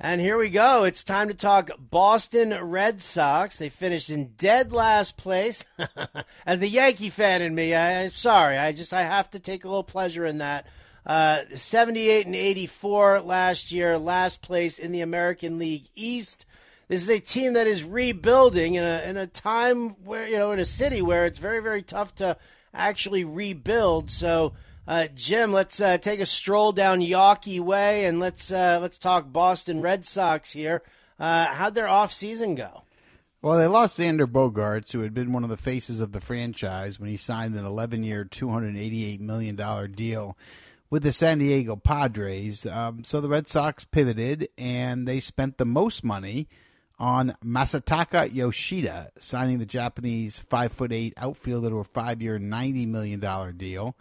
And here we go. It's time to talk Boston Red Sox. They finished in dead last place. As the Yankee fan in me, I, am sorry. I just I have to take a little pleasure in that. Uh, 78 and 84 last year, last place in the American League East. This is a team that is rebuilding in a in a time where you know in a city where it's very very tough to actually rebuild. So uh, Jim, let's uh, take a stroll down Yawkey Way and let's uh, let's talk Boston Red Sox here. Uh, how'd their off season go? Well, they lost Xander Bogaerts, who had been one of the faces of the franchise when he signed an 11-year, $288 million deal with the San Diego Padres. Um, so the Red Sox pivoted and they spent the most money on Masataka Yoshida, signing the Japanese five foot eight outfielder to a five year, $90 million deal.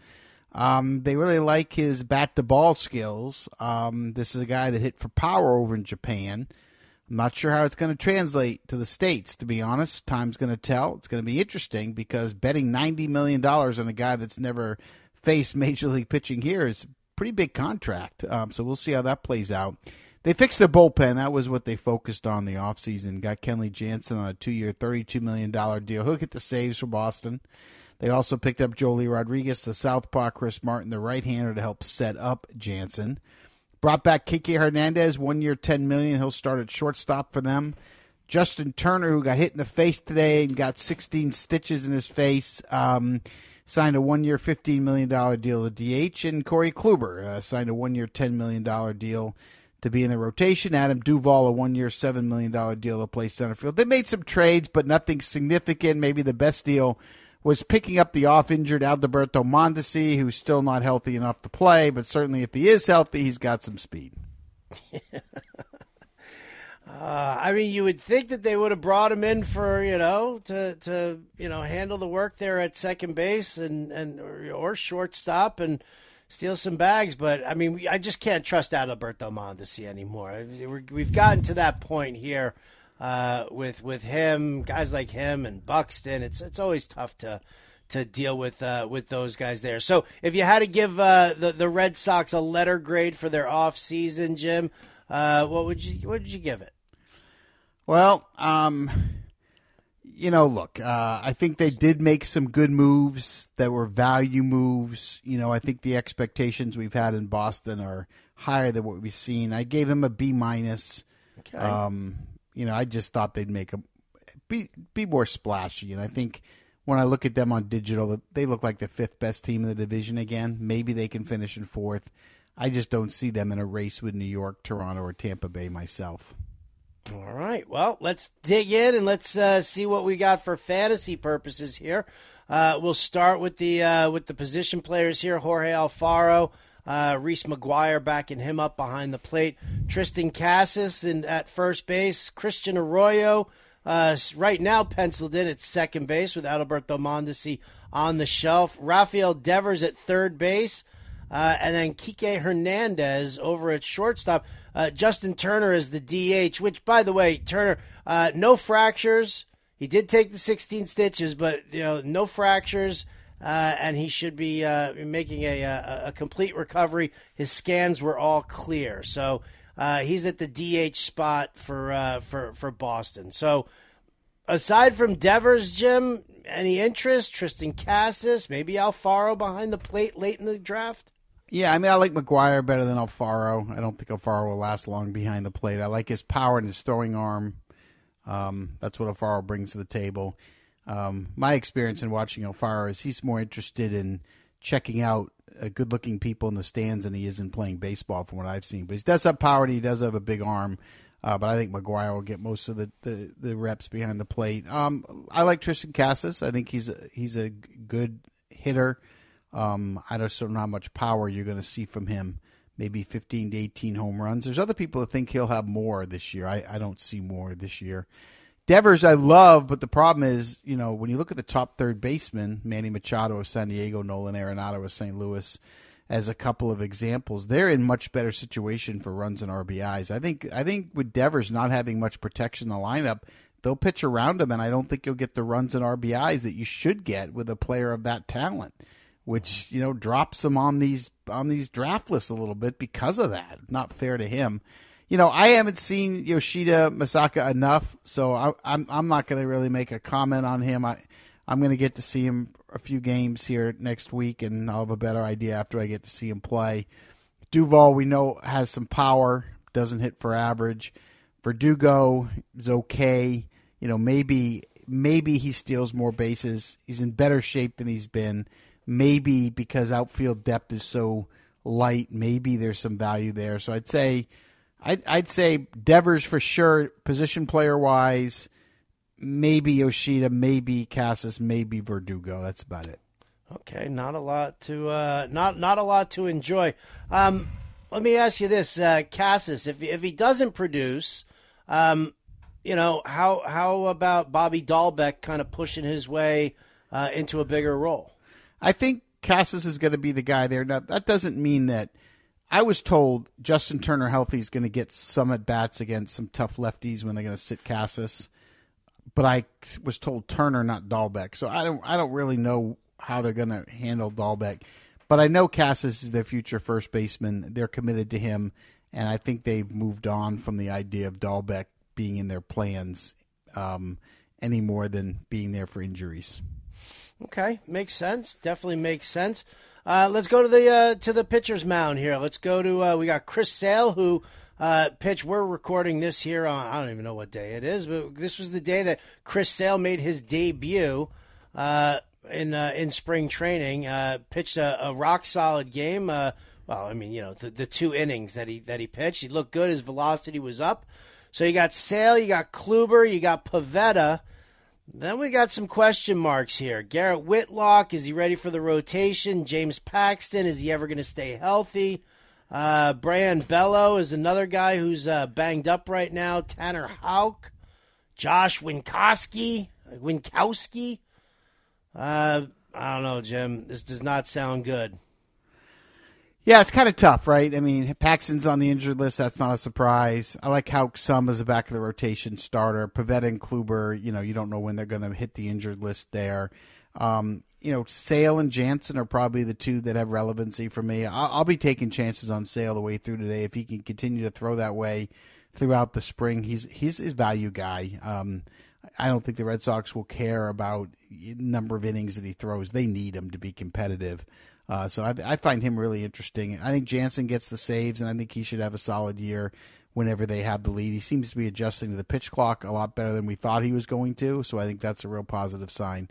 Um, they really like his bat to ball skills. Um, this is a guy that hit for power over in Japan. I'm not sure how it's going to translate to the States, to be honest. Time's going to tell. It's going to be interesting because betting $90 million on a guy that's never faced Major League pitching here is a pretty big contract. Um, so we'll see how that plays out. They fixed their bullpen. That was what they focused on the offseason. Got Kenley Jansen on a two year, $32 million deal. He'll get the saves for Boston. They also picked up Joely Rodriguez, the southpaw, Chris Martin, the right-hander, to help set up Jansen. Brought back Kike Hernandez, one year, ten million. He'll start at shortstop for them. Justin Turner, who got hit in the face today and got 16 stitches in his face, um, signed a one-year, $15 million deal to DH. And Corey Kluber uh, signed a one-year, $10 million deal to be in the rotation. Adam Duvall, a one-year, $7 million deal to play center field. They made some trades, but nothing significant. Maybe the best deal was picking up the off injured Alberto Mondesi, who's still not healthy enough to play, but certainly if he is healthy, he's got some speed. Uh, I mean, you would think that they would have brought him in for you know to to you know handle the work there at second base and and or, or shortstop and steal some bags. But I mean, I just can't trust Alberto Mondesi anymore. We've gotten to that point here uh, with with him, guys like him and Buxton. It's it's always tough to to deal with uh, with those guys there. So if you had to give uh, the the Red Sox a letter grade for their off season, Jim, uh, what would you what would you give it? Well, um, you know, look, uh, I think they did make some good moves that were value moves. You know, I think the expectations we've had in Boston are higher than what we've seen. I gave them a B minus. Okay. Um, you know, I just thought they'd make them be be more splashy, and I think when I look at them on digital, they look like the fifth best team in the division again. Maybe they can finish in fourth. I just don't see them in a race with New York, Toronto, or Tampa Bay myself. All right. Well, let's dig in and let's uh, see what we got for fantasy purposes here. Uh, we'll start with the uh, with the position players here. Jorge Alfaro uh, Reese McGuire backing him up behind the plate. Triston Casas in, at first base. Christian Arroyo uh, right now penciled in at second base with Alberto Mondesi on the shelf. Rafael Devers at third base. Uh, and then Kike Hernandez over at shortstop. Uh, Justin Turner is the DH, which, by the way, Turner, uh, no fractures. He did take the 16 stitches, but you know, no fractures uh, and he should be uh, making a, a, a, complete recovery. His scans were all clear, so uh, he's at the DH spot for uh, for for Boston. So, aside from Devers, Jim, any interest? Triston Casas, maybe Alfaro behind the plate late in the draft. Yeah, I mean, I like McGuire better than Alfaro. I don't think Alfaro will last long behind the plate. I like his power and his throwing arm. Um, that's what Alfaro brings to the table. Um, my experience in watching Alfaro is he's more interested in checking out uh, good-looking people in the stands than he is in playing baseball, from what I've seen. But he does have power and he does have a big arm. Uh, but I think McGuire will get most of the, the, the reps behind the plate. Um, I like Triston Casas. I think he's a, he's a good hitter. Um, I don't know how much power you're going to see from him. Maybe 15 to 18 home runs. There's other people that think he'll have more this year. I, I don't see more this year. Devers, I love, but the problem is, you know, when you look at the top third baseman, Manny Machado of San Diego, Nolan Arenado of St. Louis, as a couple of examples, they're in much better situation for runs and RBIs. I think, I think with Devers not having much protection in the lineup, they'll pitch around him, and I don't think you'll get the runs and RBIs that you should get with a player of that talent, which you know drops him on these on these draft lists a little bit because of that. Not fair to him you know, I haven't seen Yoshida Masaka enough, so I, I'm I'm not going to really make a comment on him. I I'm going to get to see him a few games here next week, and I'll have a better idea after I get to see him play. Duvall, we know, has some power, doesn't hit for average. Verdugo is okay. You know, maybe maybe he steals more bases. He's in better shape than he's been. Maybe because outfield depth is so light, maybe there's some value there. So I'd say, I'd, I'd say Devers for sure, position player wise maybe Yoshida, maybe Casas, maybe Verdugo. That's about it. Okay, not a lot to uh, not not a lot to enjoy. Um, let me ask you this, uh, Casas, if if he doesn't produce, um, you know how how about Bobby Dalbec kind of pushing his way uh, into a bigger role? I think Casas is going to be the guy there. Now that doesn't mean that. I was told Justin Turner healthy is going to get some at bats against some tough lefties when they're going to sit Casas but I was told Turner, not Dalbec. So I don't I don't really know how they're going to handle Dalbec. But I know Casas is their future first baseman. They're committed to him, and I think they've moved on from the idea of Dalbec being in their plans um, any more than being there for injuries. Okay, makes sense. Definitely makes sense. Uh, let's go to the uh, to the pitcher's mound here. Let's go to uh, we got Chris Sale who uh, pitch. We're recording this here on I don't even know what day it is, but this was the day that Chris Sale made his debut uh, in uh, in spring training. Uh, pitched a, a, rock solid game. Uh, well, I mean, you know, the, the two innings that he that he pitched, he looked good. His velocity was up. So you got Sale, you got Kluber, you got Pivetta. Then we got some question marks here. Garrett Whitlock, is he ready for the rotation? James Paxton, is he ever going to stay healthy? Uh, Brayan Bello is another guy who's uh, banged up right now. Tanner Houck, Josh Winkowski, Winkowski. Uh, I don't know, Jim. This does not sound good. Yeah, it's kind of tough, right? I mean, Paxton's on the injured list. That's not a surprise. I like how some is a back of the rotation starter. Pivetta and Kluber, you know, you don't know when they're going to hit the injured list there. Um, you know, Sale and Jansen are probably the two that have relevancy for me. I'll, I'll, be taking chances on Sale the way through today. If he can continue to throw that way throughout the spring, he's he's his value guy. Um, I don't think the Red Sox will care about number of innings that he throws. They need him to be competitive. Uh, so I, I, find him really interesting. I think Jansen gets the saves, and I think he should have a solid year whenever they have the lead. He seems to be adjusting to the pitch clock a lot better than we thought he was going to. So I think that's a real positive sign.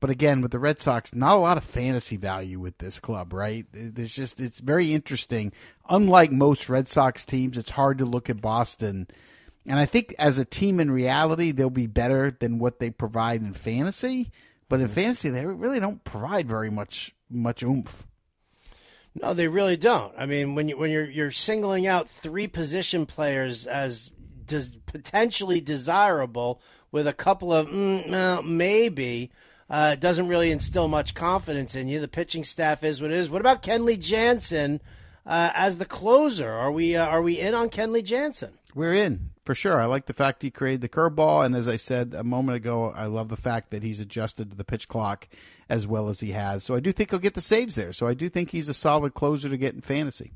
But again, with the Red Sox, not a lot of fantasy value with this club, right? There's just it's very interesting. Unlike most Red Sox teams, it's hard to look at Boston. And I think as a team in reality, they'll be better than what they provide in fantasy. But in fantasy, they really don't provide very much much oomph. No, they really don't. I mean, when you when you're you're singling out three position players as des- potentially desirable, with a couple of mm, well, maybe uh, doesn't really instill much confidence in you. The pitching staff is what it is. What about Kenley Jansen uh, as the closer? Are we uh, are we in on Kenley Jansen? We're in for sure. I like the fact he created the curveball, and as I said a moment ago, I love the fact that he's adjusted to the pitch clock as well as he has. So I do think he'll get the saves there. So I do think he's a solid closer to get in fantasy.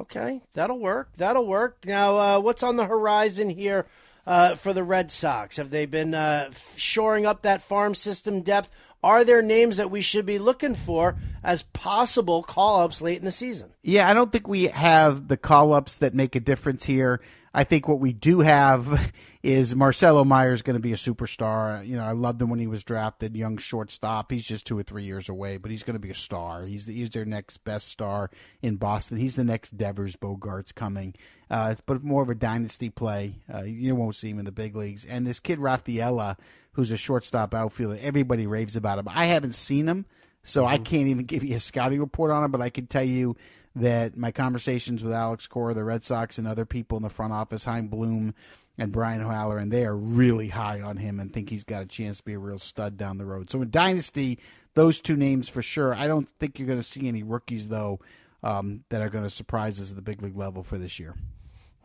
Okay, that'll work. That'll work. Now, uh, what's on the horizon here uh, for the Red Sox? Have they been uh, shoring up that farm system depth? Are there names that we should be looking for as possible call ups late in the season? Yeah, I don't think we have the call ups that make a difference here. I think what we do have is Marcelo Mayer's going to be a superstar. You know, I loved him when he was drafted, young shortstop. He's just two or three years away, but he's going to be a star. He's the, he's their next best star in Boston. He's the next Devers Bogaerts coming, uh, but more of a dynasty play. Uh, you won't see him in the big leagues. And this kid Rafaela, who's a shortstop outfielder, everybody raves about him. I haven't seen him. So mm-hmm. I can't even give you a scouting report on him, but I can tell you that my conversations with Alex Cora, the Red Sox, and other people in the front office, Chaim Bloom and Brian Haller, and they are really high on him and think he's got a chance to be a real stud down the road. So in Dynasty, those two names for sure. I don't think you're going to see any rookies, though, um, that are going to surprise us at the big league level for this year.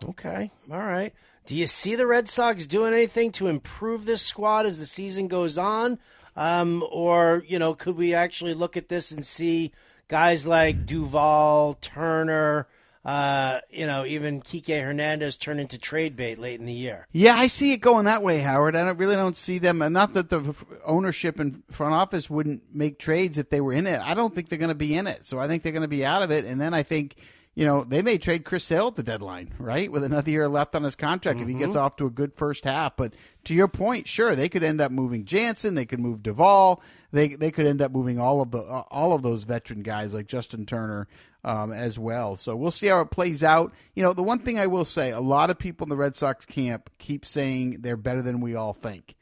Okay. All right. Do you see the Red Sox doing anything to improve this squad as the season goes on? Um, or, you know, could we actually look at this and see – guys like Duvall, Turner, uh, you know, even Kike Hernandez turn into trade bait late in the year. Yeah, I see it going that way, Howard. I don't really don't see them. And not that the ownership and front office wouldn't make trades if they were in it. I don't think they're going to be in it. So I think they're going to be out of it. And then I think you know, they may trade Chris Sale at the deadline, right? With another year left on his contract mm-hmm. if he gets mm-hmm. off to a good first half. But to your point, sure, they could end up moving Jansen, they could move Duvall, they they could end up moving all of the uh, all of those veteran guys like Justin Turner um, as well. So we'll see how it plays out. You know, the one thing I will say, a lot of people in the Red Sox camp keep saying they're better than we all think.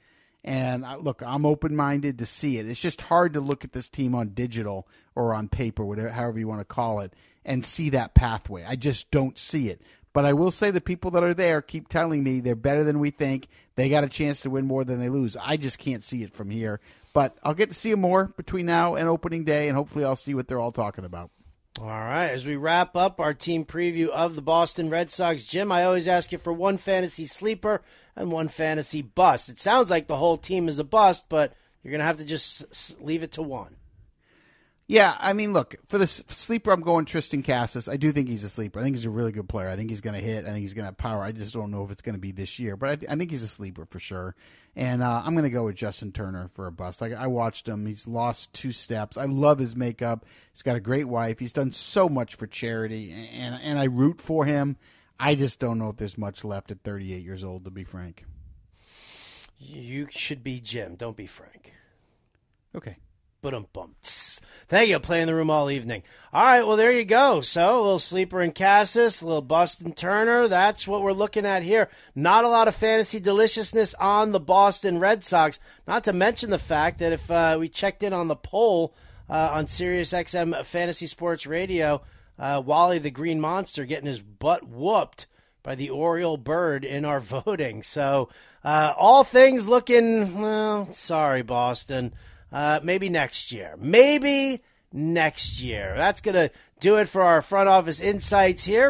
And look, I'm open minded to see it. It's just hard to look at this team on digital or on paper, whatever, however you want to call it, and see that pathway. I just don't see it. But I will say the people that are there keep telling me they're better than we think. They got a chance to win more than they lose. I just can't see it from here. But I'll get to see them more between now and opening day, and hopefully I'll see what they're all talking about. All right. As we wrap up our team preview of the Boston Red Sox, Jim, I always ask you for one fantasy sleeper and one fantasy bust. It sounds like the whole team is a bust, but you're going to have to just leave it to one. Yeah, I mean, look for the sleeper. I'm going Triston Casas. I do think he's a sleeper. I think he's a really good player. I think he's going to hit. I think he's going to have power. I just don't know if it's going to be this year, but I, th- I think he's a sleeper for sure. And uh, I'm going to go with Justin Turner for a bust. I, I watched him. He's lost two steps. I love his makeup. He's got a great wife. He's done so much for charity, and and I root for him. I just don't know if there's much left at 38 years old, to be frank. You should be Jim. Don't be Frank. Okay. But um bumps. Thank you. Play in the room all evening. All right. Well, there you go. So a little sleeper in Casas, a little Boston Turner. That's what we're looking at here. Not a lot of fantasy deliciousness on the Boston Red Sox. Not to mention the fact that if uh, we checked in on the poll uh, on Sirius XM Fantasy Sports Radio, uh, Wally the Green Monster getting his butt whooped by the Oriole Bird in our voting. So uh, all things looking well. Sorry, Boston. Uh, maybe next year. Maybe next year. That's going to do it for our front office insights here.